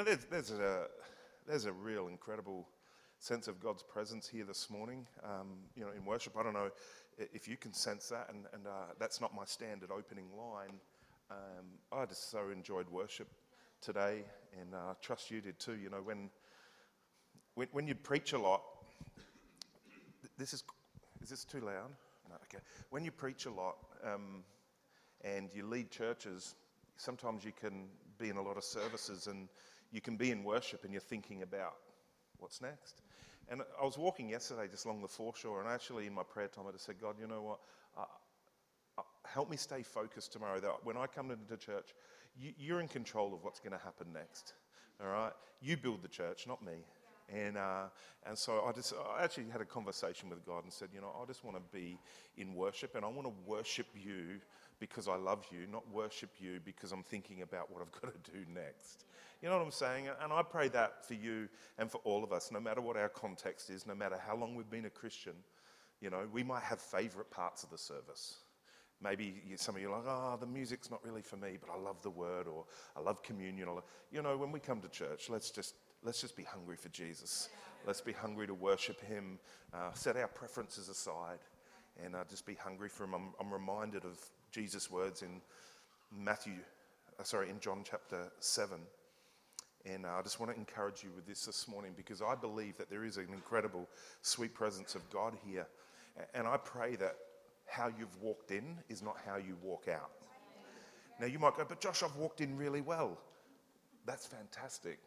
know, there's, there's, a, there's a real incredible sense of God's presence here this morning, um, you know, in worship. I don't know if you can sense that, and, and uh, that's not my standard opening line. Um, I just so enjoyed worship today, and I uh, trust you did too. You know, when, when, when you preach a lot, this is, is this too loud? No, okay. When you preach a lot um, and you lead churches, sometimes you can be in a lot of services and you can be in worship and you're thinking about what's next. And I was walking yesterday just along the foreshore, and actually in my prayer time, I just said, God, you know what? Uh, uh, help me stay focused tomorrow. That when I come into church, you, you're in control of what's going to happen next. All right? You build the church, not me. And, uh, and so I just I actually had a conversation with God and said, you know, I just want to be in worship and I want to worship you because I love you, not worship you because I'm thinking about what I've got to do next. You know what I'm saying? And I pray that for you and for all of us, no matter what our context is, no matter how long we've been a Christian. You know, we might have favorite parts of the service. Maybe some of you are like, oh, the music's not really for me, but I love the word or I love communion. Or, you know, when we come to church, let's just, let's just be hungry for Jesus. Let's be hungry to worship Him, uh, set our preferences aside, and uh, just be hungry for Him. I'm, I'm reminded of Jesus' words in Matthew, uh, sorry, in John chapter 7. And uh, I just want to encourage you with this this morning because I believe that there is an incredible sweet presence of God here. And I pray that how you've walked in is not how you walk out. Now you might go, but Josh, I've walked in really well. That's fantastic.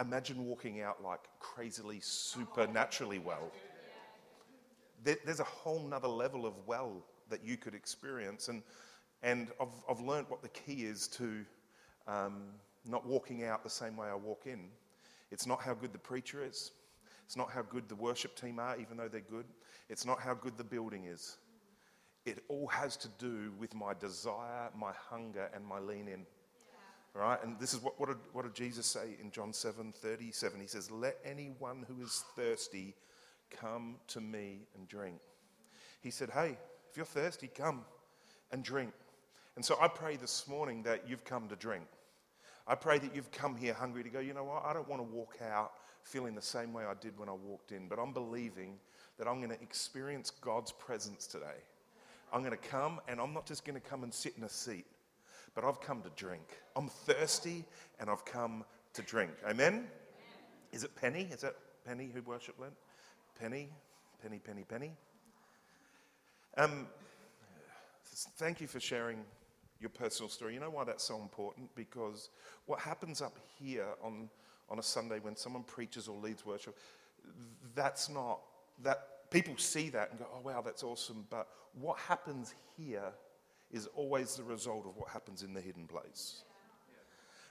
Imagine walking out like crazily, supernaturally well. There's a whole nother level of well that you could experience. And, and I've, I've learned what the key is to um, not walking out the same way I walk in. It's not how good the preacher is. It's not how good the worship team are, even though they're good. It's not how good the building is. It all has to do with my desire, my hunger, and my lean in. Right? And this is what, what, did, what did Jesus say in John 7 37? He says, Let anyone who is thirsty come to me and drink. He said, Hey, you're thirsty, come and drink. And so I pray this morning that you've come to drink. I pray that you've come here hungry to go, you know what? I don't want to walk out feeling the same way I did when I walked in, but I'm believing that I'm going to experience God's presence today. I'm going to come and I'm not just going to come and sit in a seat, but I've come to drink. I'm thirsty and I've come to drink. Amen? Is it Penny? Is that Penny who worshiped Lent? Penny, Penny, Penny, Penny. Um, thank you for sharing your personal story. You know why that's so important? Because what happens up here on, on a Sunday when someone preaches or leads worship, that's not, that people see that and go, oh, wow, that's awesome. But what happens here is always the result of what happens in the hidden place.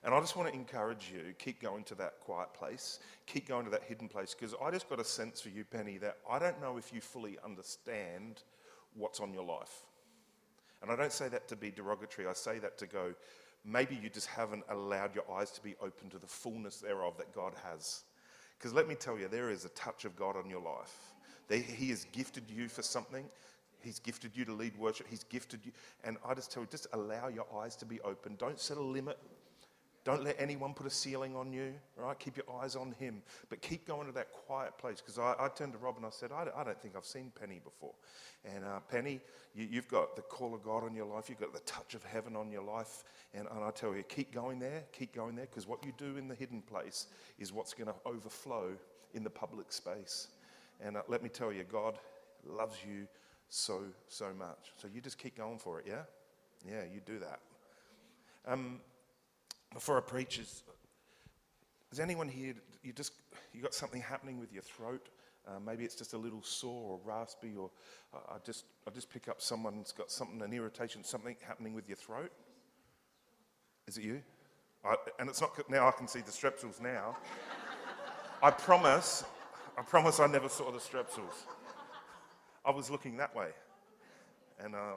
And I just want to encourage you, keep going to that quiet place, keep going to that hidden place, because I just got a sense for you, Penny, that I don't know if you fully understand what's on your life. And I don't say that to be derogatory, I say that to go, maybe you just haven't allowed your eyes to be open to the fullness thereof that God has. Because let me tell you, there is a touch of God on your life. He has gifted you for something. He's gifted you to lead worship. He's gifted you. And I just tell you, just allow your eyes to be open. Don't set a limit. Don't let anyone put a ceiling on you, right? Keep your eyes on him. But keep going to that quiet place. Because I, I, turned to Rob and I said, I, I, don't think I've seen Penny before. And uh, Penny, you, have got the call of God on your life. You've got the touch of heaven on your life. And, and I tell you, keep going there. Keep going there. Because what you do in the hidden place is what's going to overflow in the public space. And uh, let me tell you, God loves you so, so much. So you just keep going for it, yeah? Yeah, you do that. Um, before I preach is, is anyone here, you just, you got something happening with your throat? Uh, maybe it's just a little sore or raspy, or uh, I just I just pick up someone's got something, an irritation, something happening with your throat. Is it you? I, and it's not now. I can see the strepsils now. I promise, I promise, I never saw the strepsils. I was looking that way, and uh,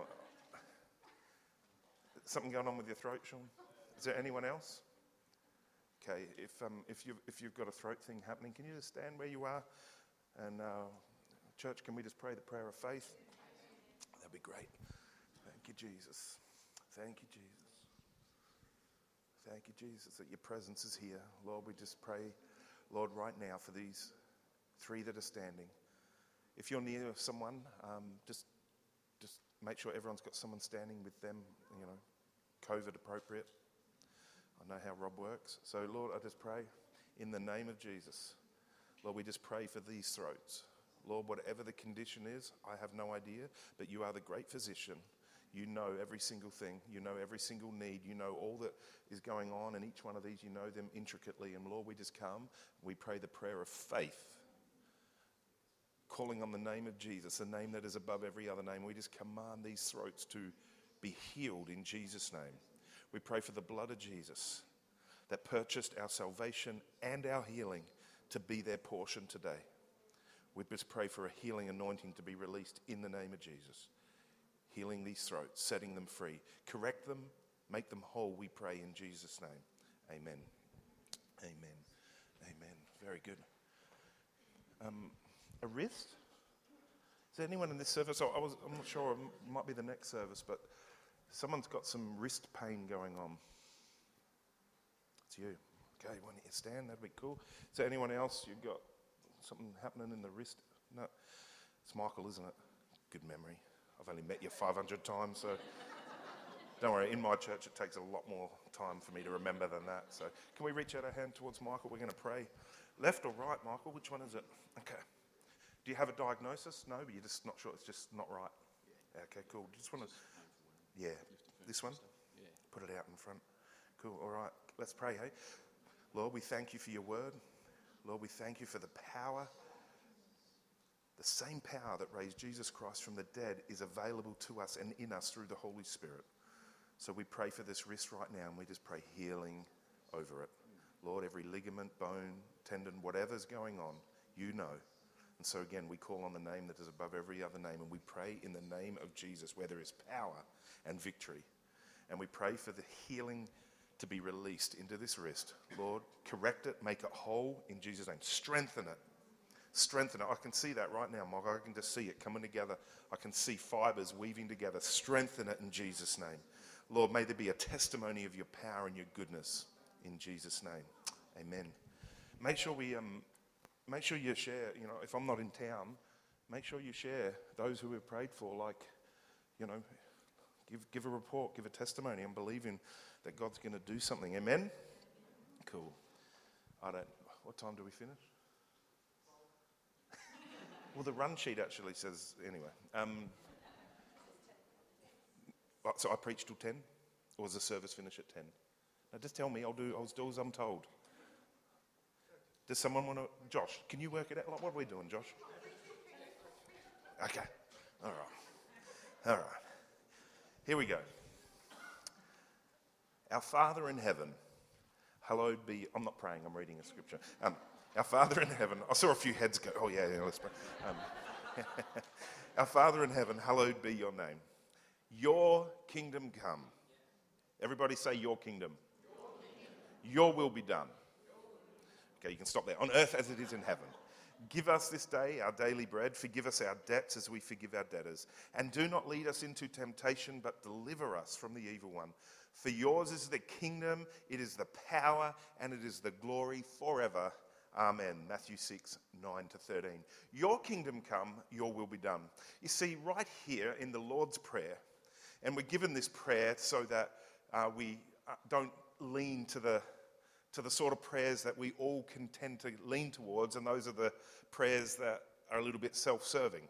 something going on with your throat, Sean. Is there anyone else? Okay, if, um, if, you've, if you've got a throat thing happening, can you just stand where you are? And uh, church, can we just pray the prayer of faith? That'd be great. Thank you, Jesus. Thank you, Jesus. Thank you, Jesus, that your presence is here. Lord, we just pray, Lord, right now for these three that are standing. If you're near someone, um, just, just make sure everyone's got someone standing with them, you know, COVID appropriate. I know how Rob works. So, Lord, I just pray in the name of Jesus. Lord, we just pray for these throats. Lord, whatever the condition is, I have no idea, but you are the great physician. You know every single thing. You know every single need. You know all that is going on, in each one of these, you know them intricately. And Lord, we just come, we pray the prayer of faith, calling on the name of Jesus, the name that is above every other name. We just command these throats to be healed in Jesus' name. We pray for the blood of Jesus that purchased our salvation and our healing to be their portion today. We just pray for a healing anointing to be released in the name of Jesus. Healing these throats, setting them free. Correct them, make them whole, we pray in Jesus' name. Amen. Amen. Amen. Very good. Um, a wrist? Is there anyone in this service? Oh, I was, I'm not sure, it might be the next service, but someone's got some wrist pain going on. It's you. Okay, when you stand, that'd be cool. So, anyone else you've got something happening in the wrist? No. It's Michael, isn't it? Good memory. I've only met you 500 times, so don't worry. In my church, it takes a lot more time for me to remember than that. So can we reach out our hand towards Michael? We're going to pray. Left or right, Michael? Which one is it? Okay. Do you have a diagnosis? No, but you're just not sure. It's just not right. Yeah. Okay, cool. Just want to. Yeah. This one. Yeah. Put it out in front. Cool. All right. Let's pray. Hey. Lord, we thank you for your word. Lord, we thank you for the power. The same power that raised Jesus Christ from the dead is available to us and in us through the Holy Spirit. So we pray for this wrist right now and we just pray healing over it. Lord, every ligament, bone, tendon, whatever's going on, you know. And so again, we call on the name that is above every other name and we pray in the name of Jesus where there is power and victory. And we pray for the healing to be released into this wrist. Lord, correct it, make it whole in Jesus' name. Strengthen it. Strengthen it. I can see that right now, Mark. I can just see it coming together. I can see fibers weaving together. Strengthen it in Jesus' name. Lord, may there be a testimony of your power and your goodness in Jesus' name. Amen. Make sure we um, make sure you share, you know, if I'm not in town, make sure you share those who we've prayed for, like, you know, give, give a report, give a testimony, and believe in that God's going to do something. Amen? Cool. I don't, what time do we finish? well, the run sheet actually says, anyway. Um, so I preach till 10? Or does the service finish at 10? Now just tell me, I'll do, I'll do as I'm told. Does someone want to, Josh, can you work it out? What are we doing, Josh? Okay. All right. All right. Here we go. Our Father in heaven, hallowed be. I'm not praying, I'm reading a scripture. Um, our Father in heaven, I saw a few heads go, oh, yeah, yeah, let's pray. Um, our Father in heaven, hallowed be your name. Your kingdom come. Everybody say, Your kingdom. Your, will be done. Okay, you can stop there. On earth as it is in heaven. Give us this day our daily bread. Forgive us our debts as we forgive our debtors. And do not lead us into temptation, but deliver us from the evil one. For yours is the kingdom, it is the power, and it is the glory forever. Amen. Matthew 6, 9 to 13. Your kingdom come, your will be done. You see, right here in the Lord's Prayer, and we're given this prayer so that uh, we uh, don't lean to the, to the sort of prayers that we all can tend to lean towards, and those are the prayers that are a little bit self serving.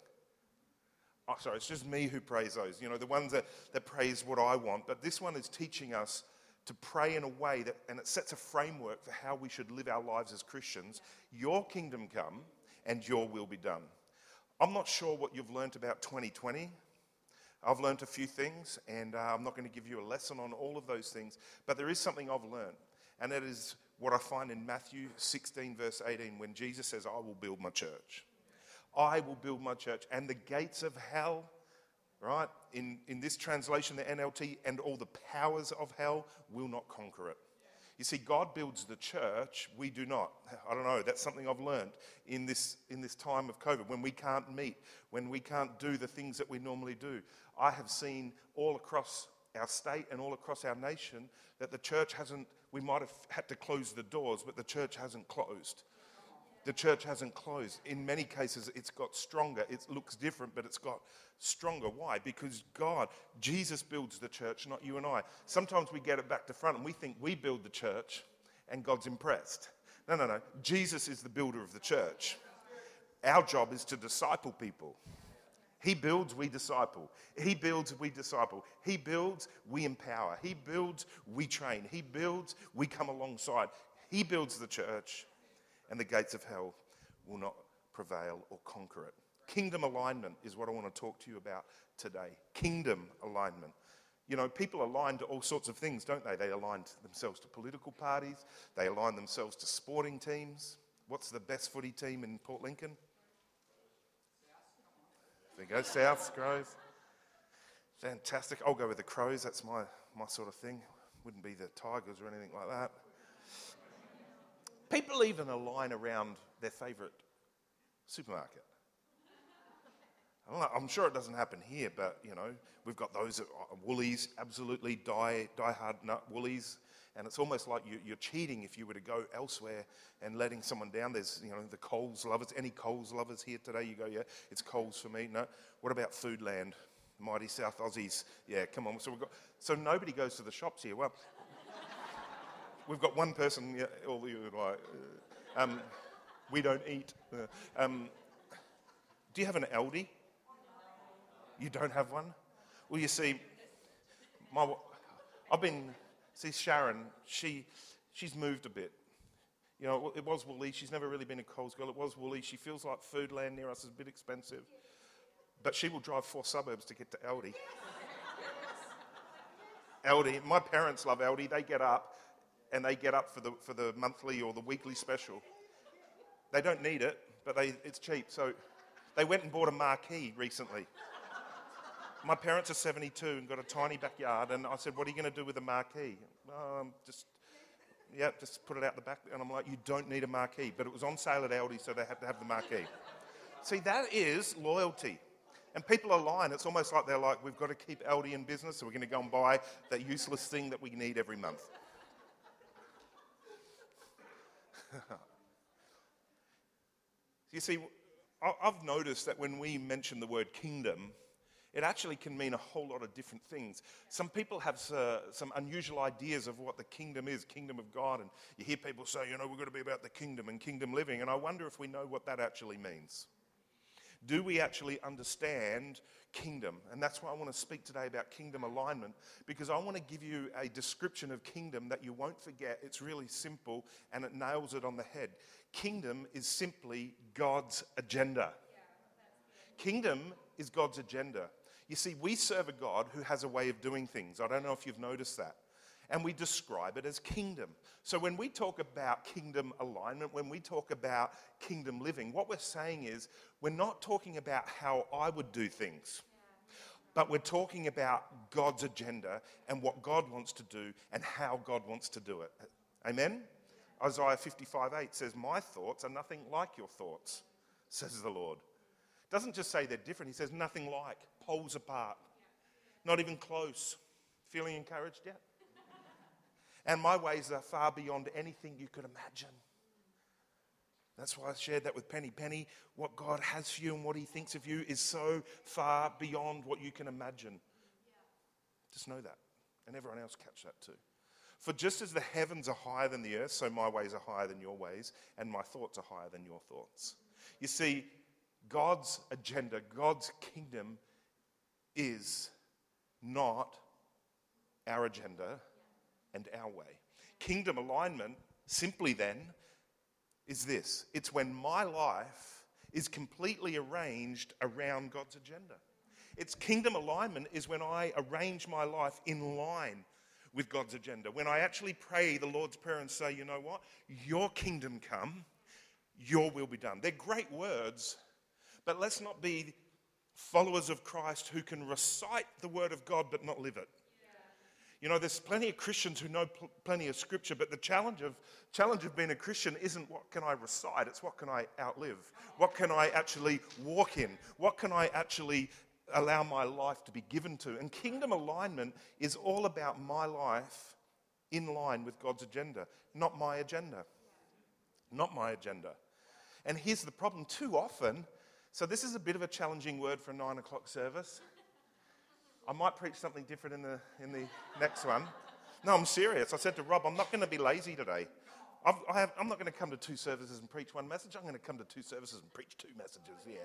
Oh, sorry, it's just me who prays those. You know, the ones that, that praise what I want. But this one is teaching us to pray in a way that, and it sets a framework for how we should live our lives as Christians. Your kingdom come and your will be done. I'm not sure what you've learnt about 2020. I've learnt a few things, and uh, I'm not going to give you a lesson on all of those things, but there is something I've learnt, and that is what I find in Matthew 16, verse 18, when Jesus says, I will build my church. I will build my church, and the gates of hell, right? In, in this translation, the NLT, and all the powers of hell will not conquer it. You see, God builds the church, we do not. I don't know, that's something I've learned in this, in this time of COVID, when we can't meet, when we can't do the things that we normally do. I have seen all across our state and all across our nation that the church hasn't, we might have had to close the doors, but the church hasn't closed. The church hasn't closed. In many cases, it's got stronger. It looks different, but it's got stronger. Why? Because God, Jesus builds the church, not you and I. Sometimes we get it back to front and we think we build the church and God's impressed. No, no, no. Jesus is the builder of the church. Our job is to disciple people. He builds, we disciple. He builds, we disciple. He builds, we empower. He builds, we train. He builds, we come alongside. He builds the church, and the gates of hell will not prevail or conquer it. Kingdom alignment is what I want to talk to you about today. Kingdom alignment. You know, people align to all sorts of things, don't they? They align themselves to political parties, they align themselves to sporting teams. What's the best footy team in Port Lincoln? There go, South Crows. Fantastic. I'll go with the Crows. That's my, my sort of thing. Wouldn't be the Tigers or anything like that. People even align around their favourite supermarket. I'm sure it doesn't happen here, but you know, we've got those Woolies, absolutely die, die hard nut Woolies. And it's almost like you, are cheating if you were to go elsewhere and letting someone down. There's, you know, the Coles lovers. Any Coles lovers here today? You go, yeah, it's Coles for me. No. What about Foodland? Mighty South Aussies. Yeah, come on. So we've got. So nobody goes to the shops here. Well, we've got one person. Yeah, all you like. Uh, um, we don't eat. Uh, um, do you have an Aldi? You don't have one? Well, you see, my, I've been See, Sharon, she, she's moved a bit. You know, it was Woolies. She's never really been a Coles girl. It was Woolies. She feels like Foodland near us is a bit expensive. But she will drive four suburbs to get to Aldi. Aldi. My parents love Aldi. They get up and they get up for the, for the monthly or the weekly special. They don't need it, but they, it's cheap. So they went and bought a marquee recently my parents are 72 and got a tiny backyard, and I said, What are you going to do with a marquee? Um, just, yeah, just put it out the back. And I'm like, You don't need a marquee. But it was on sale at Aldi, so they had to have the marquee. See, that is loyalty. And people are lying. It's almost like they're like, We've got to keep Aldi in business, so we're going to go and buy that useless thing that we need every month. you see, I've noticed that when we mention the word kingdom, it actually can mean a whole lot of different things. Some people have uh, some unusual ideas of what the kingdom is, kingdom of God, and you hear people say, you know, we're going to be about the kingdom and kingdom living, and I wonder if we know what that actually means. Do we actually understand kingdom? And that's why I want to speak today about kingdom alignment, because I want to give you a description of kingdom that you won't forget. It's really simple and it nails it on the head. Kingdom is simply God's agenda. Kingdom is God's agenda. You see, we serve a God who has a way of doing things. I don't know if you've noticed that. And we describe it as kingdom. So when we talk about kingdom alignment, when we talk about kingdom living, what we're saying is we're not talking about how I would do things, but we're talking about God's agenda and what God wants to do and how God wants to do it. Amen? Isaiah 55 8 says, My thoughts are nothing like your thoughts, says the Lord. Doesn't just say they're different, he says nothing like poles apart. Not even close. Feeling encouraged yet? and my ways are far beyond anything you could imagine. That's why I shared that with Penny. Penny, what God has for you and what He thinks of you is so far beyond what you can imagine. Just know that. And everyone else catch that too. For just as the heavens are higher than the earth, so my ways are higher than your ways, and my thoughts are higher than your thoughts. You see, God's agenda, God's kingdom is not our agenda and our way. Kingdom alignment, simply then, is this it's when my life is completely arranged around God's agenda. It's kingdom alignment is when I arrange my life in line with God's agenda. When I actually pray the Lord's Prayer and say, you know what? Your kingdom come, your will be done. They're great words, but let's not be followers of Christ who can recite the word of God but not live it. You know, there's plenty of Christians who know pl- plenty of scripture, but the challenge of, challenge of being a Christian isn't what can I recite, it's what can I outlive? What can I actually walk in? What can I actually allow my life to be given to. And kingdom alignment is all about my life in line with God's agenda, not my agenda. Not my agenda. And here's the problem too often, so this is a bit of a challenging word for a nine o'clock service. I might preach something different in the, in the next one. No, I'm serious. I said to Rob, I'm not going to be lazy today. I've, I I'm not going to come to two services and preach one message. I'm going to come to two services and preach two messages. Yeah.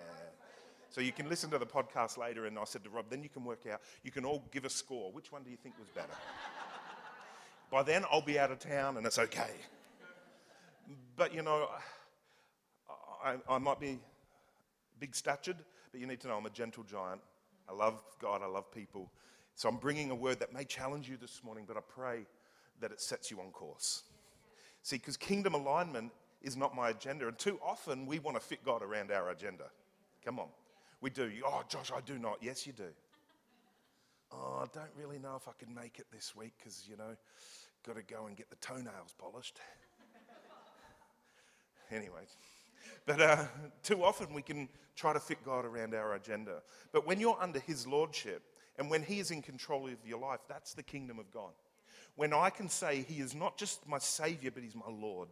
So you can listen to the podcast later. And I said to Rob, then you can work out, you can all give a score. Which one do you think was better? By then, I'll be out of town and it's okay. But you know, I, I might be big statured, but you need to know I'm a gentle giant. I love God, I love people. So I'm bringing a word that may challenge you this morning, but I pray that it sets you on course. See, because kingdom alignment is not my agenda. And too often we want to fit God around our agenda. Come on. We do. Oh, Josh, I do not. Yes, you do. Oh, I don't really know if I can make it this week because, you know, got to go and get the toenails polished. anyway, but uh, too often we can try to fit God around our agenda. But when you're under His Lordship and when He is in control of your life, that's the kingdom of God when I can say He is not just my Savior, but He's my Lord.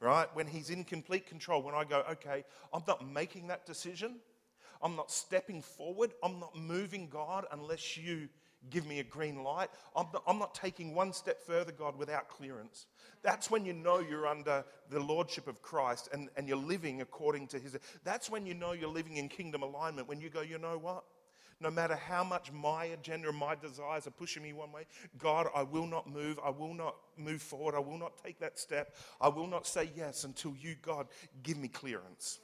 Right? When He's in complete control, when I go, okay, I'm not making that decision, I'm not stepping forward, I'm not moving God unless you give me a green light. I'm not, I'm not, taking one step further, God, without clearance. That's when you know you're under the lordship of Christ and, and you're living according to his. That's when you know you're living in kingdom alignment, when you go, you know what? no matter how much my agenda and my desires are pushing me one way, God, I will not move. I will not move forward. I will not take that step. I will not say yes until you, God, give me clearance.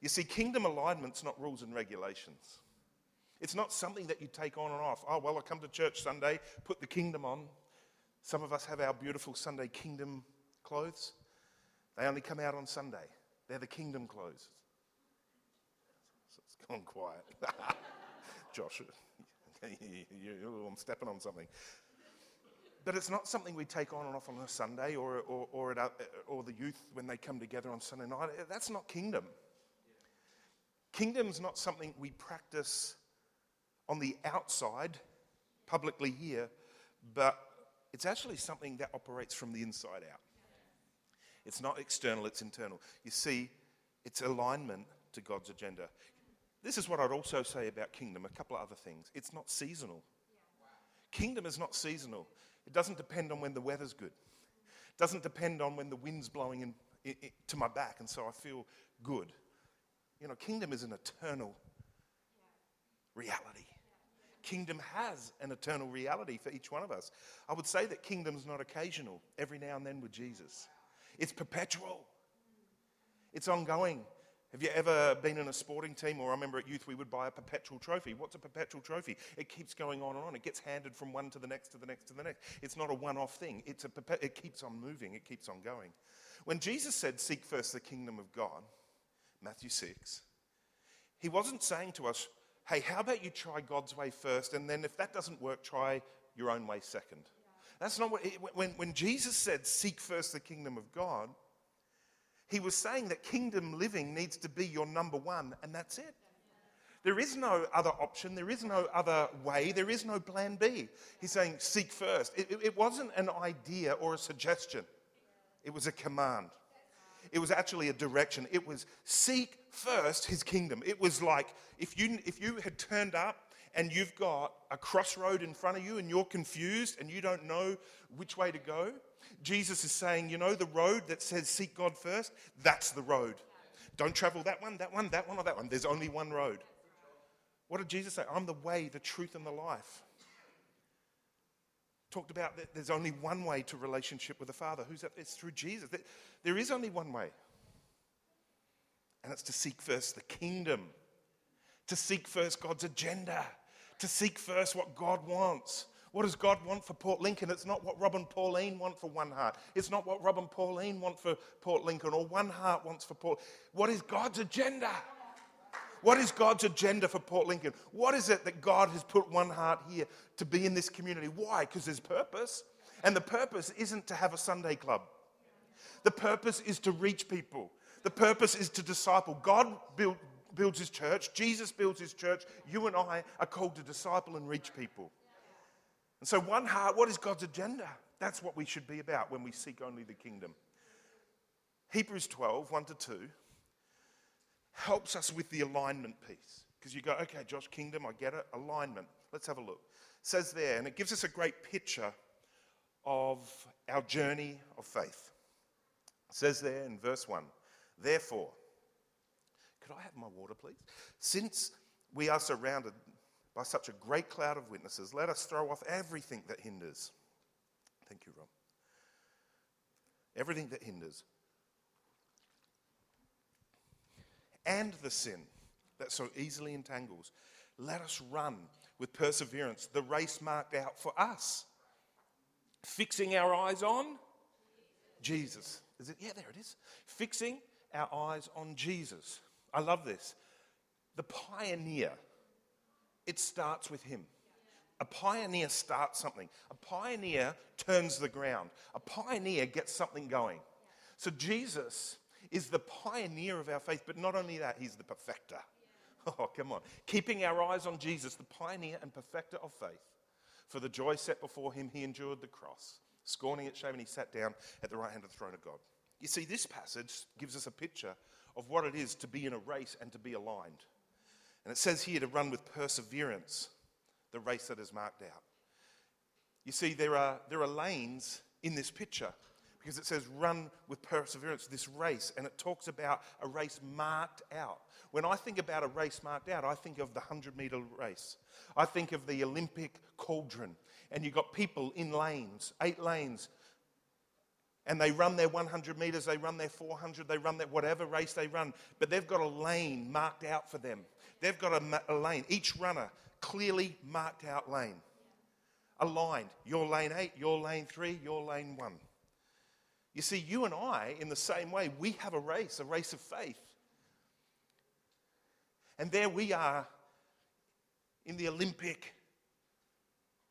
You see, kingdom alignment's not rules and regulations. It's not something that you take on and off. Oh, well, I come to church Sunday, put the kingdom on. Some of us have our beautiful Sunday kingdom clothes. They only come out on Sunday. They're the kingdom clothes. So it's gone quiet. Josh. I'm stepping on something. But it's not something we take on and off on a Sunday or, or, or, at, or the youth when they come together on Sunday night. That's not kingdom. Kingdom's not something we practice on the outside, publicly here, but it's actually something that operates from the inside out. It's not external, it's internal. You see, it's alignment to God's agenda. This is what I'd also say about kingdom a couple of other things. It's not seasonal. Kingdom is not seasonal. It doesn't depend on when the weather's good. It doesn't depend on when the wind's blowing in, in, in, to my back and so I feel good. You know, kingdom is an eternal reality. Kingdom has an eternal reality for each one of us. I would say that kingdom's not occasional, every now and then with Jesus. It's perpetual. It's ongoing. Have you ever been in a sporting team, or I remember at youth we would buy a perpetual trophy? What's a perpetual trophy? It keeps going on and on. It gets handed from one to the next to the next to the next. It's not a one-off thing. It's a it keeps on moving. It keeps on going. When Jesus said, "Seek first the kingdom of God," Matthew six, he wasn't saying to us, "Hey, how about you try God's way first, and then if that doesn't work, try your own way second. That's not what. when, when Jesus said, "Seek first the kingdom of God." He was saying that kingdom living needs to be your number one, and that's it. There is no other option. There is no other way. There is no plan B. He's saying, seek first. It, it, it wasn't an idea or a suggestion, it was a command. It was actually a direction. It was seek first his kingdom. It was like if you, if you had turned up and you've got a crossroad in front of you and you're confused and you don't know which way to go, Jesus is saying, you know, the road that says seek God first, that's the road. Don't travel that one, that one, that one, or that one. There's only one road. What did Jesus say? I'm the way, the truth, and the life. Talked about that there's only one way to relationship with the Father. Who's that? It's through Jesus. There is only one way. And it's to seek first the kingdom, to seek first God's agenda, to seek first what God wants. What does God want for Port Lincoln? It's not what Rob and Pauline want for One Heart. It's not what Rob and Pauline want for Port Lincoln or One Heart wants for Port. What is God's agenda? What is God's agenda for Port Lincoln? What is it that God has put One Heart here to be in this community? Why? Because there's purpose. And the purpose isn't to have a Sunday club. The purpose is to reach people. The purpose is to disciple. God built builds his church, Jesus builds his church. You and I are called to disciple and reach people. And so, one heart, what is God's agenda? That's what we should be about when we seek only the kingdom. Hebrews 12, 1 to 2, helps us with the alignment piece. Because you go, okay, Josh, kingdom, I get it. Alignment. Let's have a look. It says there, and it gives us a great picture of our journey of faith. It says there in verse 1, therefore, could I have my water, please? Since we are surrounded by such a great cloud of witnesses, let us throw off everything that hinders. Thank you, Rob. Everything that hinders. And the sin that so easily entangles. Let us run with perseverance the race marked out for us. Fixing our eyes on Jesus. Is it? Yeah, there it is. Fixing our eyes on Jesus. I love this. The pioneer, it starts with him. A pioneer starts something. A pioneer turns the ground. A pioneer gets something going. So Jesus is the pioneer of our faith, but not only that, he's the perfecter. Oh, come on. Keeping our eyes on Jesus, the pioneer and perfecter of faith. For the joy set before him, he endured the cross, scorning its shame, and he sat down at the right hand of the throne of God. You see, this passage gives us a picture of what it is to be in a race and to be aligned. And it says here to run with perseverance the race that is marked out. You see, there are, there are lanes in this picture because it says run with perseverance, this race, and it talks about a race marked out. When I think about a race marked out, I think of the 100 meter race. I think of the Olympic cauldron, and you've got people in lanes, eight lanes, and they run their 100 meters, they run their 400, they run their whatever race they run, but they've got a lane marked out for them. They've got a, a lane, each runner, clearly marked out lane. Aligned. Your lane eight, your lane three, your lane one. You see, you and I, in the same way, we have a race, a race of faith. And there we are in the Olympic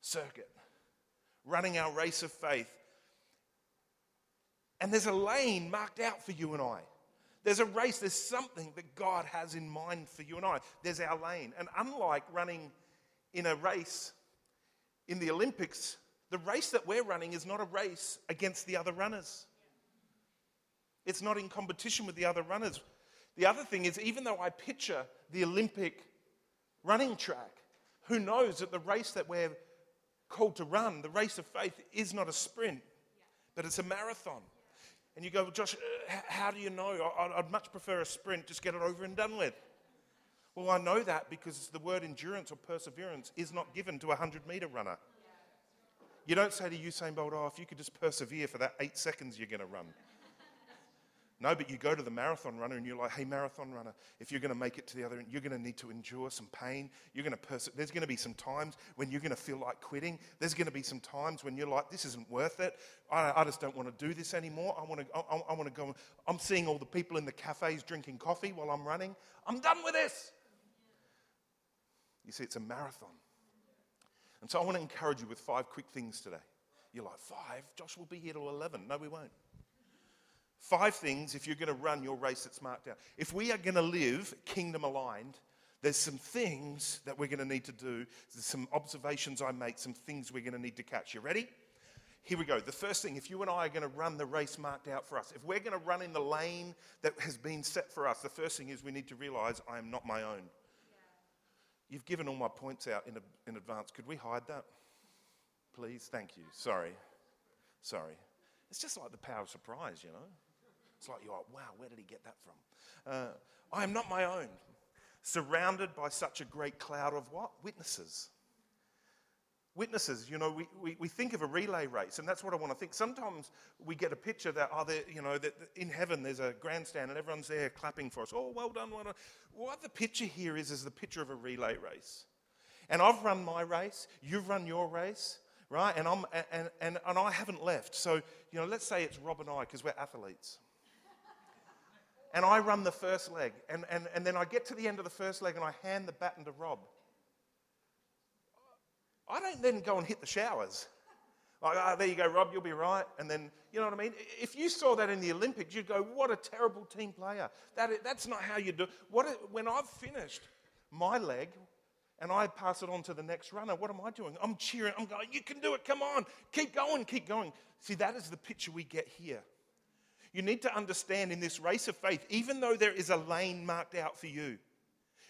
circuit, running our race of faith. And there's a lane marked out for you and I. There's a race, there's something that God has in mind for you and I. There's our lane. And unlike running in a race in the Olympics, the race that we're running is not a race against the other runners. It's not in competition with the other runners. The other thing is, even though I picture the Olympic running track, who knows that the race that we're called to run, the race of faith, is not a sprint, but it's a marathon. And you go, well, Josh, uh, how do you know? I'd much prefer a sprint, just get it over and done with. Well, I know that because the word endurance or perseverance is not given to a 100 meter runner. You don't say to Usain Bolt, oh, if you could just persevere for that eight seconds you're going to run. No, but you go to the marathon runner and you're like, hey, marathon runner, if you're going to make it to the other end, you're going to need to endure some pain. You're going to pers- There's going to be some times when you're going to feel like quitting. There's going to be some times when you're like, this isn't worth it. I, I just don't want to do this anymore. I want to, I, I want to go. I'm seeing all the people in the cafes drinking coffee while I'm running. I'm done with this. You see, it's a marathon. And so I want to encourage you with five quick things today. You're like, five? Josh will be here till 11. No, we won't. Five things if you're going to run your race that's marked out. If we are going to live kingdom aligned, there's some things that we're going to need to do. There's some observations I make, some things we're going to need to catch. You ready? Here we go. The first thing, if you and I are going to run the race marked out for us, if we're going to run in the lane that has been set for us, the first thing is we need to realize I am not my own. You've given all my points out in, a, in advance. Could we hide that? Please? Thank you. Sorry. Sorry. It's just like the power of surprise, you know? It's like, you're like, wow, where did he get that from? Uh, I am not my own. Surrounded by such a great cloud of what? Witnesses. Witnesses, you know, we, we, we think of a relay race, and that's what I want to think. Sometimes we get a picture that, oh, you know, that in heaven there's a grandstand and everyone's there clapping for us. Oh, well done, well done. What the picture here is, is the picture of a relay race. And I've run my race, you've run your race, right? And, I'm, and, and, and I haven't left. So, you know, let's say it's Rob and I, because we're athletes and I run the first leg. And, and, and then I get to the end of the first leg and I hand the baton to Rob. I don't then go and hit the showers. Like, ah, there you go, Rob, you'll be right. And then, you know what I mean? If you saw that in the Olympics, you'd go, what a terrible team player. That, that's not how you do what When I've finished my leg and I pass it on to the next runner, what am I doing? I'm cheering. I'm going, you can do it. Come on. Keep going. Keep going. See, that is the picture we get here. You need to understand in this race of faith, even though there is a lane marked out for you,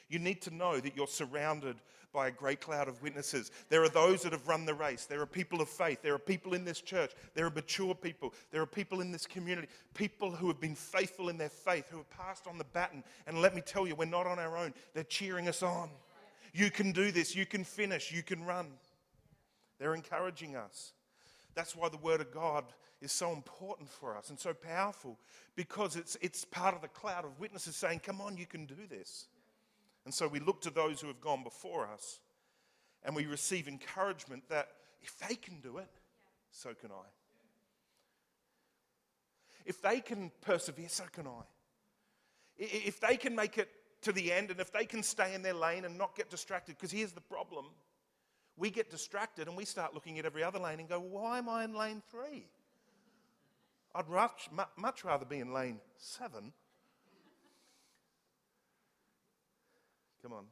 you need to know that you're surrounded by a great cloud of witnesses. There are those that have run the race. There are people of faith. There are people in this church. There are mature people. There are people in this community. People who have been faithful in their faith, who have passed on the baton. And let me tell you, we're not on our own. They're cheering us on. You can do this. You can finish. You can run. They're encouraging us. That's why the Word of God is so important for us and so powerful because it's, it's part of the cloud of witnesses saying, Come on, you can do this. And so we look to those who have gone before us and we receive encouragement that if they can do it, so can I. If they can persevere, so can I. If they can make it to the end and if they can stay in their lane and not get distracted, because here's the problem we get distracted and we start looking at every other lane and go, why am I in lane three? I'd much, much rather be in lane seven Come on.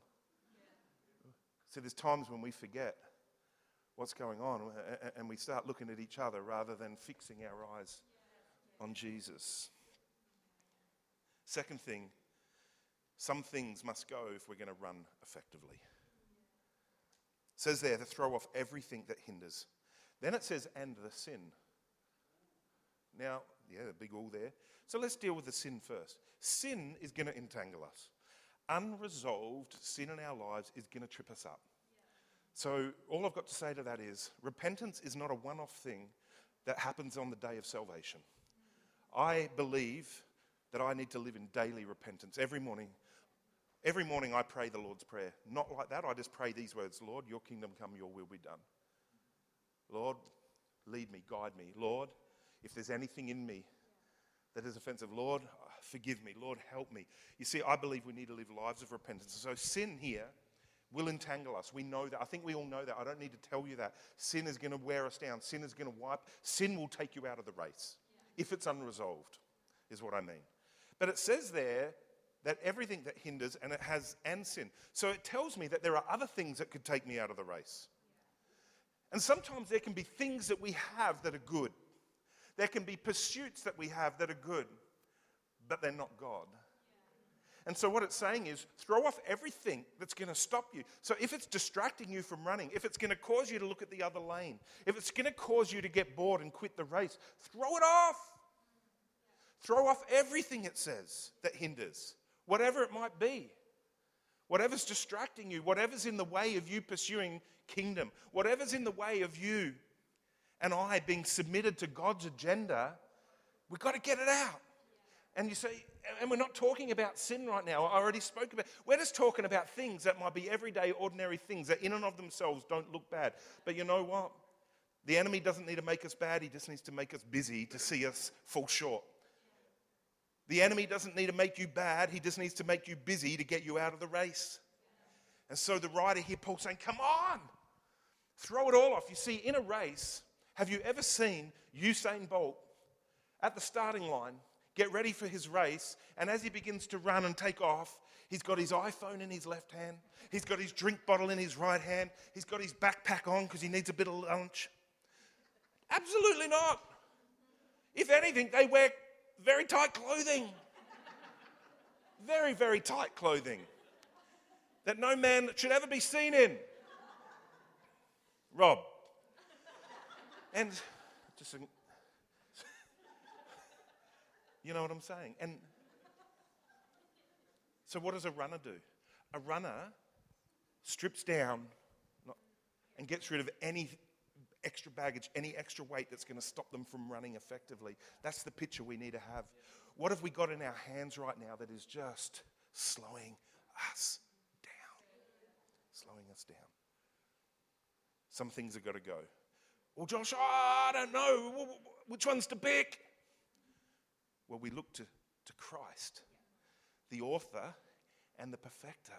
See, there's times when we forget what's going on uh, uh, uh, and we start looking at each other rather than fixing our eyes on Jesus. Second thing, some things must go if we're going to run effectively. It says there to throw off everything that hinders. Then it says, and the sin. Now, yeah, the big all there. So let's deal with the sin first. Sin is going to entangle us unresolved sin in our lives is going to trip us up. So, all I've got to say to that is repentance is not a one off thing that happens on the day of salvation. I believe that I need to live in daily repentance every morning. Every morning I pray the Lord's Prayer. Not like that, I just pray these words Lord, your kingdom come, your will be done. Lord, lead me, guide me. Lord, if there's anything in me that is offensive, Lord, forgive me. Lord, help me. You see, I believe we need to live lives of repentance. So sin here will entangle us. We know that. I think we all know that. I don't need to tell you that. Sin is going to wear us down. Sin is going to wipe. Sin will take you out of the race if it's unresolved, is what I mean. But it says there that everything that hinders and it has and sin. So it tells me that there are other things that could take me out of the race. And sometimes there can be things that we have that are good. There can be pursuits that we have that are good but they're not God. And so, what it's saying is throw off everything that's going to stop you. So, if it's distracting you from running, if it's going to cause you to look at the other lane, if it's going to cause you to get bored and quit the race, throw it off. Throw off everything it says that hinders, whatever it might be. Whatever's distracting you, whatever's in the way of you pursuing kingdom, whatever's in the way of you and I being submitted to God's agenda, we've got to get it out. And you say, and we're not talking about sin right now. I already spoke about. We're just talking about things that might be everyday, ordinary things that, in and of themselves, don't look bad. But you know what? The enemy doesn't need to make us bad. He just needs to make us busy to see us fall short. The enemy doesn't need to make you bad. He just needs to make you busy to get you out of the race. And so the writer here, Paul, saying, "Come on, throw it all off." You see, in a race, have you ever seen Usain Bolt at the starting line? get ready for his race. And as he begins to run and take off, he's got his iPhone in his left hand, he's got his drink bottle in his right hand, he's got his backpack on because he needs a bit of lunch. Absolutely not. If anything, they wear very tight clothing. Very, very tight clothing that no man should ever be seen in. Rob. And just you know what I'm saying? And so, what does a runner do? A runner strips down and gets rid of any extra baggage, any extra weight that's going to stop them from running effectively. That's the picture we need to have. What have we got in our hands right now that is just slowing us down? Slowing us down. Some things have got to go. Well, Josh, oh, I don't know. Which one's to pick? Well, we look to, to Christ, the author and the perfecter,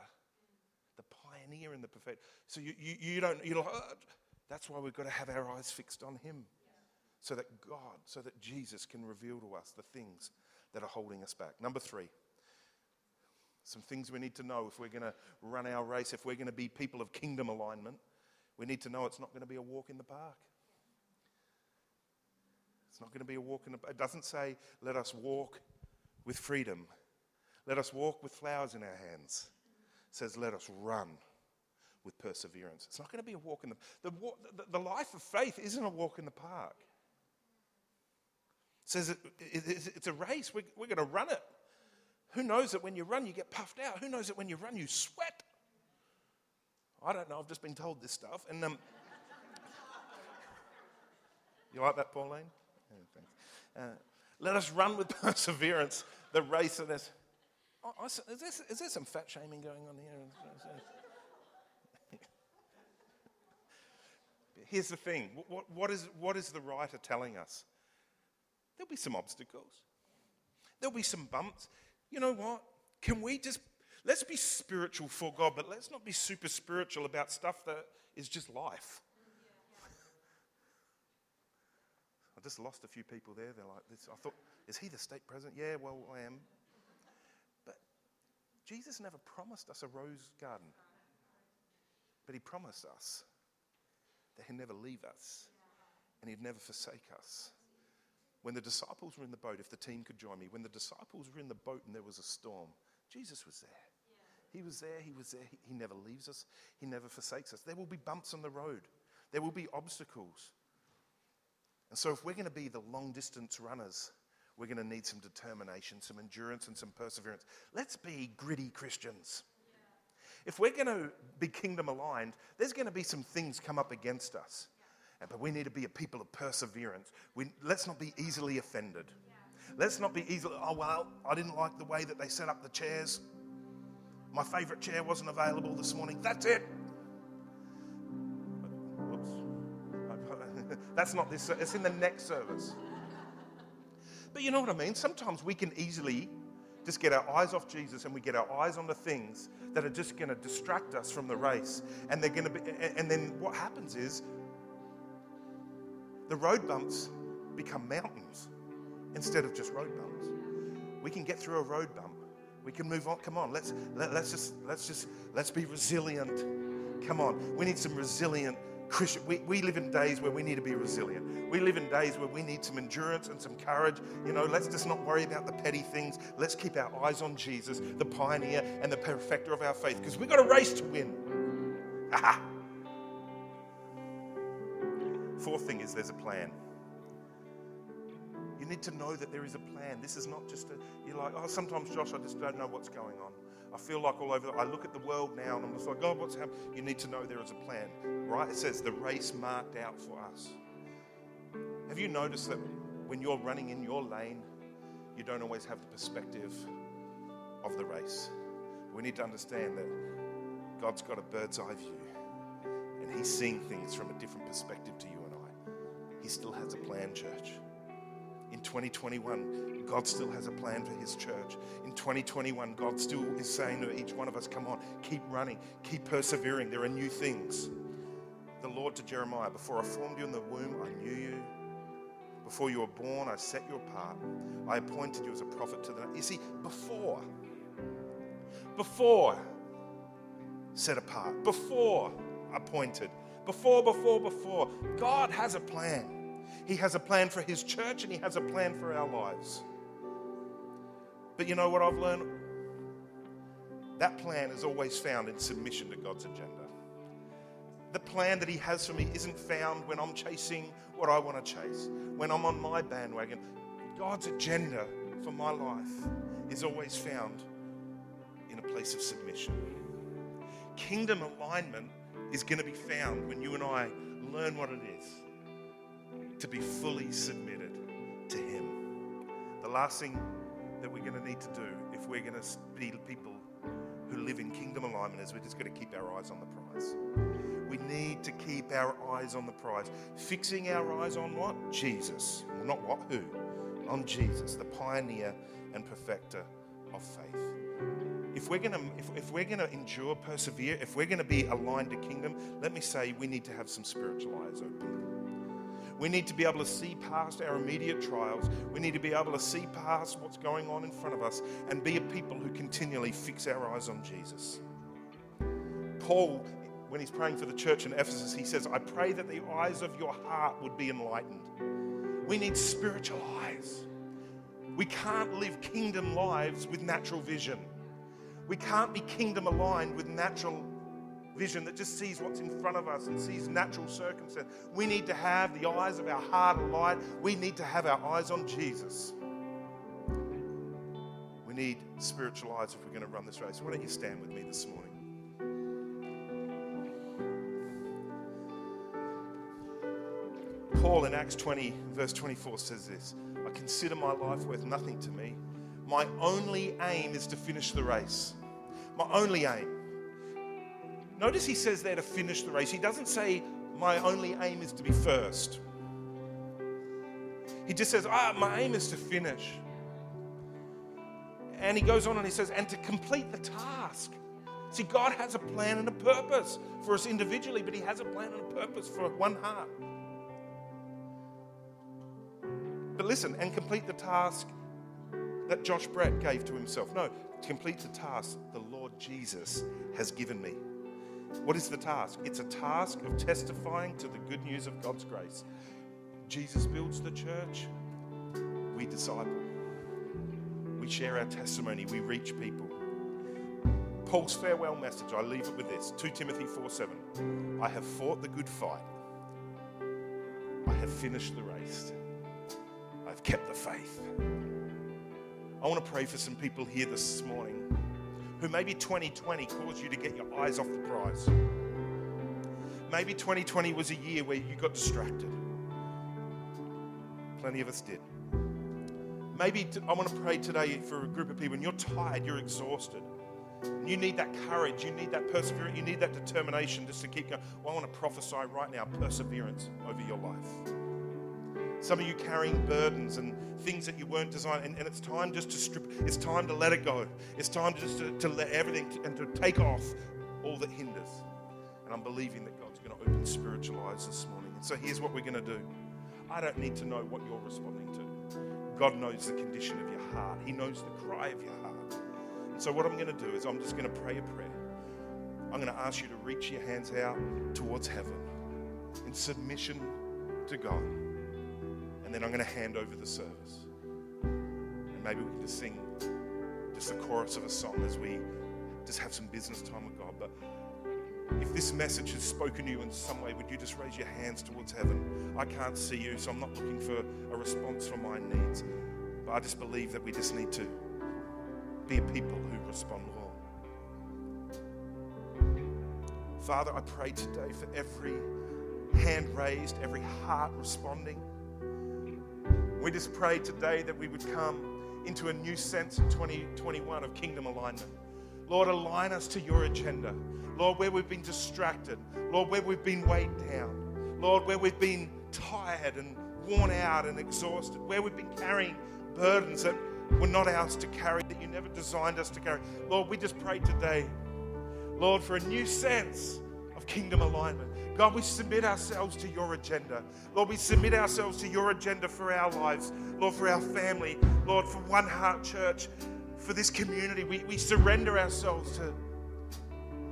the pioneer and the perfecter. So you, you, you don't, you're like, oh, uh, That's why we've got to have our eyes fixed on Him. So that God, so that Jesus can reveal to us the things that are holding us back. Number three, some things we need to know if we're going to run our race, if we're going to be people of kingdom alignment, we need to know it's not going to be a walk in the park. It's not going to be a walk in the. It doesn't say, let us walk with freedom. Let us walk with flowers in our hands. It says, let us run with perseverance. It's not going to be a walk in the the, the, the life of faith isn't a walk in the park. It says it, it, it's a race. We're, we're going to run it. Who knows that when you run, you get puffed out? Who knows that when you run, you sweat? I don't know. I've just been told this stuff. And um, you like that, Pauline? Thanks. Uh, let us run with perseverance the race of this. Oh, is, this, is there some fat shaming going on here? Here's the thing what, what, is, what is the writer telling us? There'll be some obstacles, there'll be some bumps. You know what? Can we just, let's be spiritual for God, but let's not be super spiritual about stuff that is just life. I just lost a few people there. They're like, this. I thought, is he the state president? Yeah, well, I am. But Jesus never promised us a rose garden, but he promised us that he'd never leave us and he'd never forsake us. When the disciples were in the boat, if the team could join me, when the disciples were in the boat and there was a storm, Jesus was there. He was there, he was there. He, he never leaves us, he never forsakes us. There will be bumps on the road, there will be obstacles. And so, if we're going to be the long distance runners, we're going to need some determination, some endurance, and some perseverance. Let's be gritty Christians. If we're going to be kingdom aligned, there's going to be some things come up against us. But we need to be a people of perseverance. We, let's not be easily offended. Let's not be easily, oh, well, I didn't like the way that they set up the chairs. My favorite chair wasn't available this morning. That's it. That's not this, it's in the next service. But you know what I mean? Sometimes we can easily just get our eyes off Jesus and we get our eyes on the things that are just going to distract us from the race. And they're going to be, and then what happens is the road bumps become mountains instead of just road bumps. We can get through a road bump. We can move on. Come on, let's let, us let us just let's just let's be resilient. Come on, we need some resilient Christian. We, we live in days where we need to be resilient. We live in days where we need some endurance and some courage. You know, let's just not worry about the petty things. Let's keep our eyes on Jesus, the pioneer and the perfecter of our faith, because we've got a race to win. Fourth thing is there's a plan. You need to know that there is a plan. This is not just a, you're like, oh, sometimes, Josh, I just don't know what's going on. I feel like all over, I look at the world now and I'm just like, God, what's happening? You need to know there is a plan, right? It says the race marked out for us. Have you noticed that when you're running in your lane, you don't always have the perspective of the race? We need to understand that God's got a bird's eye view and He's seeing things from a different perspective to you and I. He still has a plan, church. In 2021, God still has a plan for His church. In 2021, God still is saying to each one of us, Come on, keep running, keep persevering. There are new things. The Lord to Jeremiah, Before I formed you in the womb, I knew you. Before you were born, I set you apart. I appointed you as a prophet to the. You see, before, before set apart, before appointed, before, before, before, God has a plan. He has a plan for His church and He has a plan for our lives. But you know what I've learned? That plan is always found in submission to God's agenda. The plan that He has for me isn't found when I'm chasing what I want to chase, when I'm on my bandwagon. God's agenda for my life is always found in a place of submission. Kingdom alignment is going to be found when you and I learn what it is to be fully submitted to Him. The last thing that we're going to need to do if we're going to be people who live in kingdom alignment is we're just going to keep our eyes on the prize. We need to keep our eyes on the prize. Fixing our eyes on what? Jesus. Well, not what, who? On Jesus, the pioneer and perfecter of faith. if we're going to if, if we're going to endure persevere if we're going to be aligned to kingdom let me say we need to have some spiritual eyes open we need to be able to see past our immediate trials. We need to be able to see past what's going on in front of us and be a people who continually fix our eyes on jesus. Paul when he's praying for the church in ephesus he says i pray that the eyes of your heart would be enlightened. We need spiritual eyes. We can't live kingdom lives with natural vision. We can't be kingdom aligned with natural vision that just sees what's in front of us and sees natural circumstance. We need to have the eyes of our heart alight. We need to have our eyes on Jesus. We need spiritual eyes if we're going to run this race. Why don't you stand with me this morning? Paul in Acts 20, verse 24 says this I consider my life worth nothing to me my only aim is to finish the race. My only aim. Notice he says there to finish the race. He doesn't say, My only aim is to be first. He just says, Ah, my aim is to finish. And he goes on and he says, And to complete the task. See, God has a plan and a purpose for us individually, but He has a plan and a purpose for one heart. But listen, and complete the task that Josh Brett gave to himself. No, complete the task the Lord Jesus has given me. What is the task? It's a task of testifying to the good news of God's grace. Jesus builds the church, we disciple. We share our testimony, we reach people. Paul's farewell message, I leave it with this 2 Timothy 4 7. I have fought the good fight, I have finished the race, I've kept the faith. I want to pray for some people here this morning who maybe 2020 caused you to get your eyes off the prize. Maybe 2020 was a year where you got distracted. Plenty of us did. Maybe I want to pray today for a group of people, and you're tired, you're exhausted. You need that courage, you need that perseverance, you need that determination just to keep going. Well, I want to prophesy right now perseverance over your life. Some of you carrying burdens and things that you weren't designed, and, and it's time just to strip, it's time to let it go. It's time just to, to let everything to, and to take off all that hinders. And I'm believing that God's going to open spiritual eyes this morning. And so here's what we're going to do. I don't need to know what you're responding to. God knows the condition of your heart, He knows the cry of your heart. And so, what I'm going to do is, I'm just going to pray a prayer. I'm going to ask you to reach your hands out towards heaven in submission to God then I'm going to hand over the service. And maybe we can just sing just the chorus of a song as we just have some business time with God. But if this message has spoken to you in some way, would you just raise your hands towards heaven? I can't see you, so I'm not looking for a response for my needs. But I just believe that we just need to be a people who respond well. Father, I pray today for every hand raised, every heart responding. We just pray today that we would come into a new sense in 2021 of kingdom alignment. Lord, align us to your agenda. Lord, where we've been distracted. Lord, where we've been weighed down. Lord, where we've been tired and worn out and exhausted. Where we've been carrying burdens that were not ours to carry, that you never designed us to carry. Lord, we just pray today, Lord, for a new sense of kingdom alignment. God, we submit ourselves to your agenda. Lord, we submit ourselves to your agenda for our lives, Lord, for our family, Lord, for One Heart Church, for this community. We, we surrender ourselves to,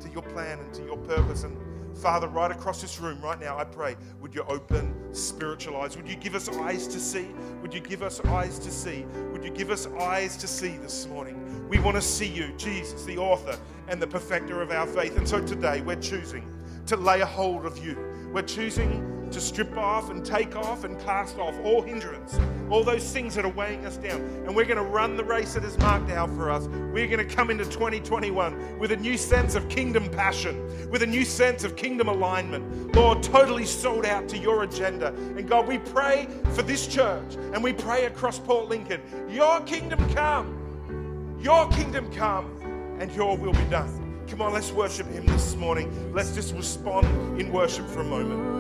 to your plan and to your purpose. And Father, right across this room right now, I pray, would you open spiritual eyes? Would you give us eyes to see? Would you give us eyes to see? Would you give us eyes to see this morning? We want to see you, Jesus, the author and the perfecter of our faith. And so today we're choosing to lay a hold of you. We're choosing to strip off and take off and cast off all hindrance, all those things that are weighing us down. And we're going to run the race that is marked out for us. We're going to come into 2021 with a new sense of kingdom passion, with a new sense of kingdom alignment. Lord, totally sold out to your agenda. And God, we pray for this church and we pray across Port Lincoln, your kingdom come, your kingdom come, and your will be done. Come on, let's worship Him this morning. Let's just respond in worship for a moment.